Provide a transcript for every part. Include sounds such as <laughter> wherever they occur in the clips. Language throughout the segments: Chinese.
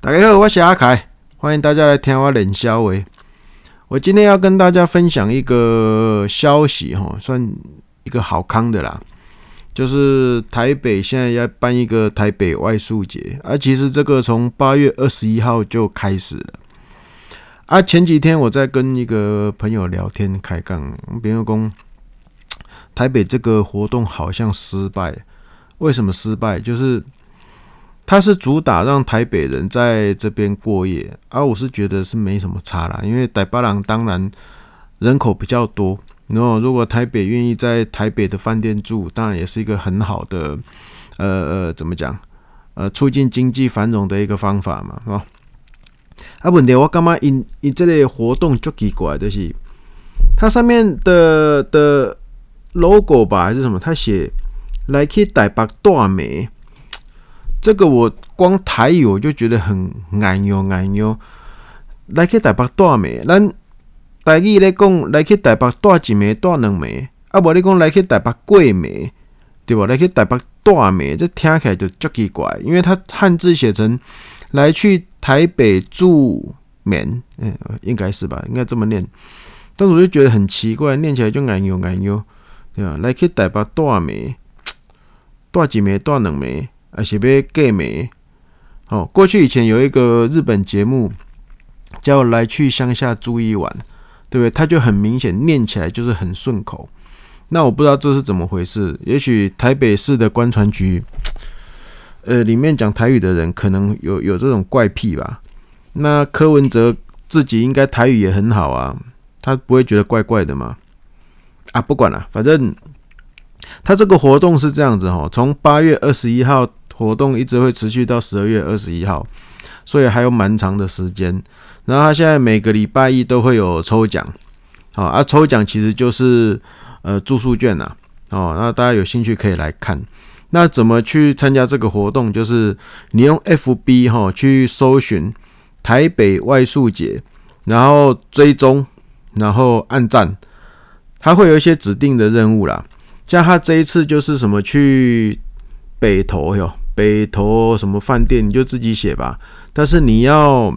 大家好，我是阿凯，欢迎大家来听我练肖话。我今天要跟大家分享一个消息，哈，算一个好康的啦，就是台北现在要办一个台北外宿节，而其实这个从八月二十一号就开始了。啊，前几天我在跟一个朋友聊天开杠，朋友讲台北这个活动好像失败，为什么失败？就是。他是主打让台北人在这边过夜，而、啊、我是觉得是没什么差啦，因为台北人当然人口比较多，然后如果台北愿意在台北的饭店住，当然也是一个很好的，呃呃，怎么讲？呃，促进经济繁荣的一个方法嘛，是吧？啊，问题我干嘛因因这类活动就奇怪，就是它上面的的 logo 吧，还是什么？它写来去台北大美。这个我光台语我就觉得很难哟难哟，来去台北住没？咱台语来讲，来去台北住一暝住两暝，啊无你讲来去台北过暝，对吧？来去台北住暝，这听起来就足奇怪，因为它汉字写成来去台北住眠，嗯，应该是吧？应该这么念，但是我就觉得很奇怪，念起来就难哟难哟，对吧？来去台北住暝，住一暝住两暝。啊，是要过暝。哦，过去以前有一个日本节目叫《来去乡下住一晚》，对不对？它就很明显念起来就是很顺口。那我不知道这是怎么回事，也许台北市的观船局，呃，里面讲台语的人可能有有这种怪癖吧。那柯文哲自己应该台语也很好啊，他不会觉得怪怪的吗？啊，不管了，反正他这个活动是这样子哈，从八月二十一号。活动一直会持续到十二月二十一号，所以还有蛮长的时间。然后他现在每个礼拜一都会有抽奖，啊啊，抽奖其实就是呃住宿券呐，哦，那大家有兴趣可以来看。那怎么去参加这个活动？就是你用 FB 哈去搜寻台北外宿节，然后追踪，然后按赞，它会有一些指定的任务啦。像他这一次就是什么去北投哟。北投什么饭店你就自己写吧，但是你要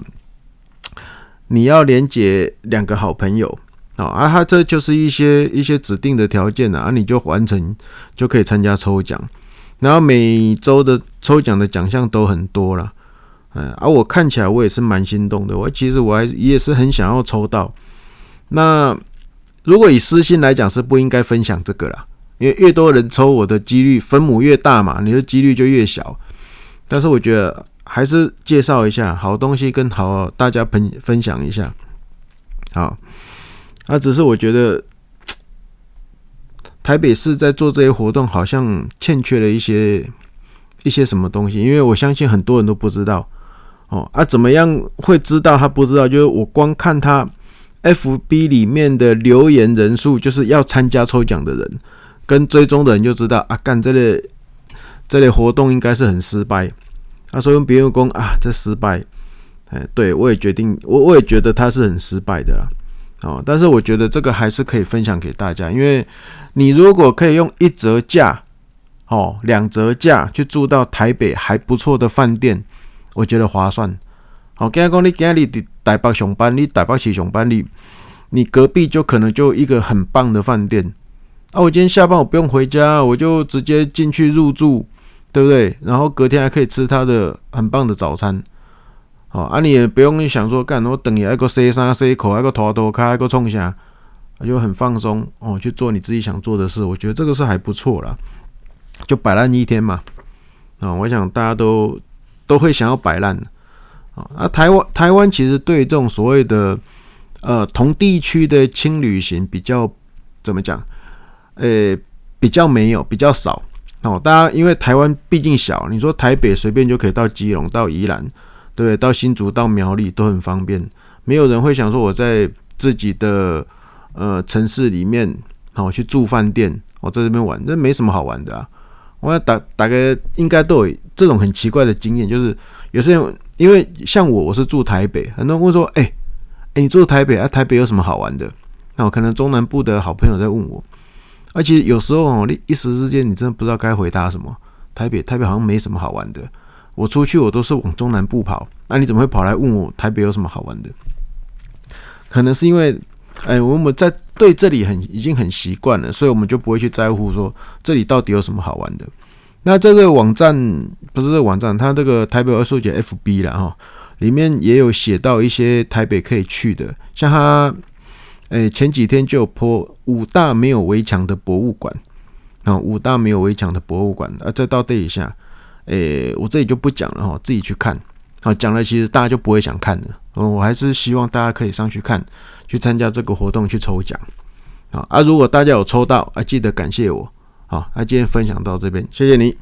<tsk> 你要连接两个好朋友。啊，啊，他这就是一些一些指定的条件啊，你就完成就可以参加抽奖，然后每周的抽奖的奖项都很多了，嗯，而我看起来我也是蛮心动的，我其实我还也是很想要抽到，那如果以私心来讲是不应该分享这个啦。因为越多人抽，我的几率分母越大嘛，你的几率就越小。但是我觉得还是介绍一下好东西，跟好大家分分享一下。好，那只是我觉得台北市在做这些活动，好像欠缺了一些一些什么东西。因为我相信很多人都不知道哦。啊，怎么样会知道他不知道？就是我光看他 FB 里面的留言人数，就是要参加抽奖的人。跟追踪的人就知道啊，干这类这类活动应该是很失败。他说用别人工啊，这失败，哎，对我也决定，我我也觉得他是很失败的啦。哦，但是我觉得这个还是可以分享给大家，因为你如果可以用一折价，哦，两折价去住到台北还不错的饭店，我觉得划算。好，刚才讲你今日在台北上班，你台北市上班，你你隔壁就可能就一个很棒的饭店。啊，我今天下班我不用回家，我就直接进去入住，对不对？然后隔天还可以吃他的很棒的早餐。好，啊，你也不用想说干，我等你一个洗衫洗口，一个头头开，一个冲下，就很放松哦，去做你自己想做的事。我觉得这个是还不错啦，就摆烂一天嘛。啊，我想大家都都会想要摆烂。啊，台湾台湾其实对这种所谓的呃同地区的轻旅行比较怎么讲？呃、比较没有，比较少哦。大家因为台湾毕竟小，你说台北随便就可以到基隆、到宜兰，对不对？到新竹、到苗栗都很方便。没有人会想说我在自己的呃城市里面哦去住饭店，我在这边玩，那没什么好玩的啊。我要大大概应该都有这种很奇怪的经验，就是有些人因为像我，我是住台北，很多人会说，哎、欸、哎、你住台北啊？台北有什么好玩的？那我可能中南部的好朋友在问我。而且有时候哦，一时之间你真的不知道该回答什么。台北，台北好像没什么好玩的我出去我都是往中南部跑，那你怎么会跑来问我台北有什么好玩的？可能是因为，哎，我们在对这里很已经很习惯了，所以我们就不会去在乎说这里到底有什么好玩的。那这个网站不是这个网站，它这个台北二叔姐 FB 了哈，里面也有写到一些台北可以去的，像它他，哎，前几天就有 po 五大没有围墙的博物馆啊，五大没有围墙的博物馆啊，再到这一下，哎，我这里就不讲了哈，自己去看。好，讲了，其实大家就不会想看了。嗯，我还是希望大家可以上去看，去参加这个活动，去抽奖。啊，啊，如果大家有抽到，啊，记得感谢我。好，那今天分享到这边，谢谢你。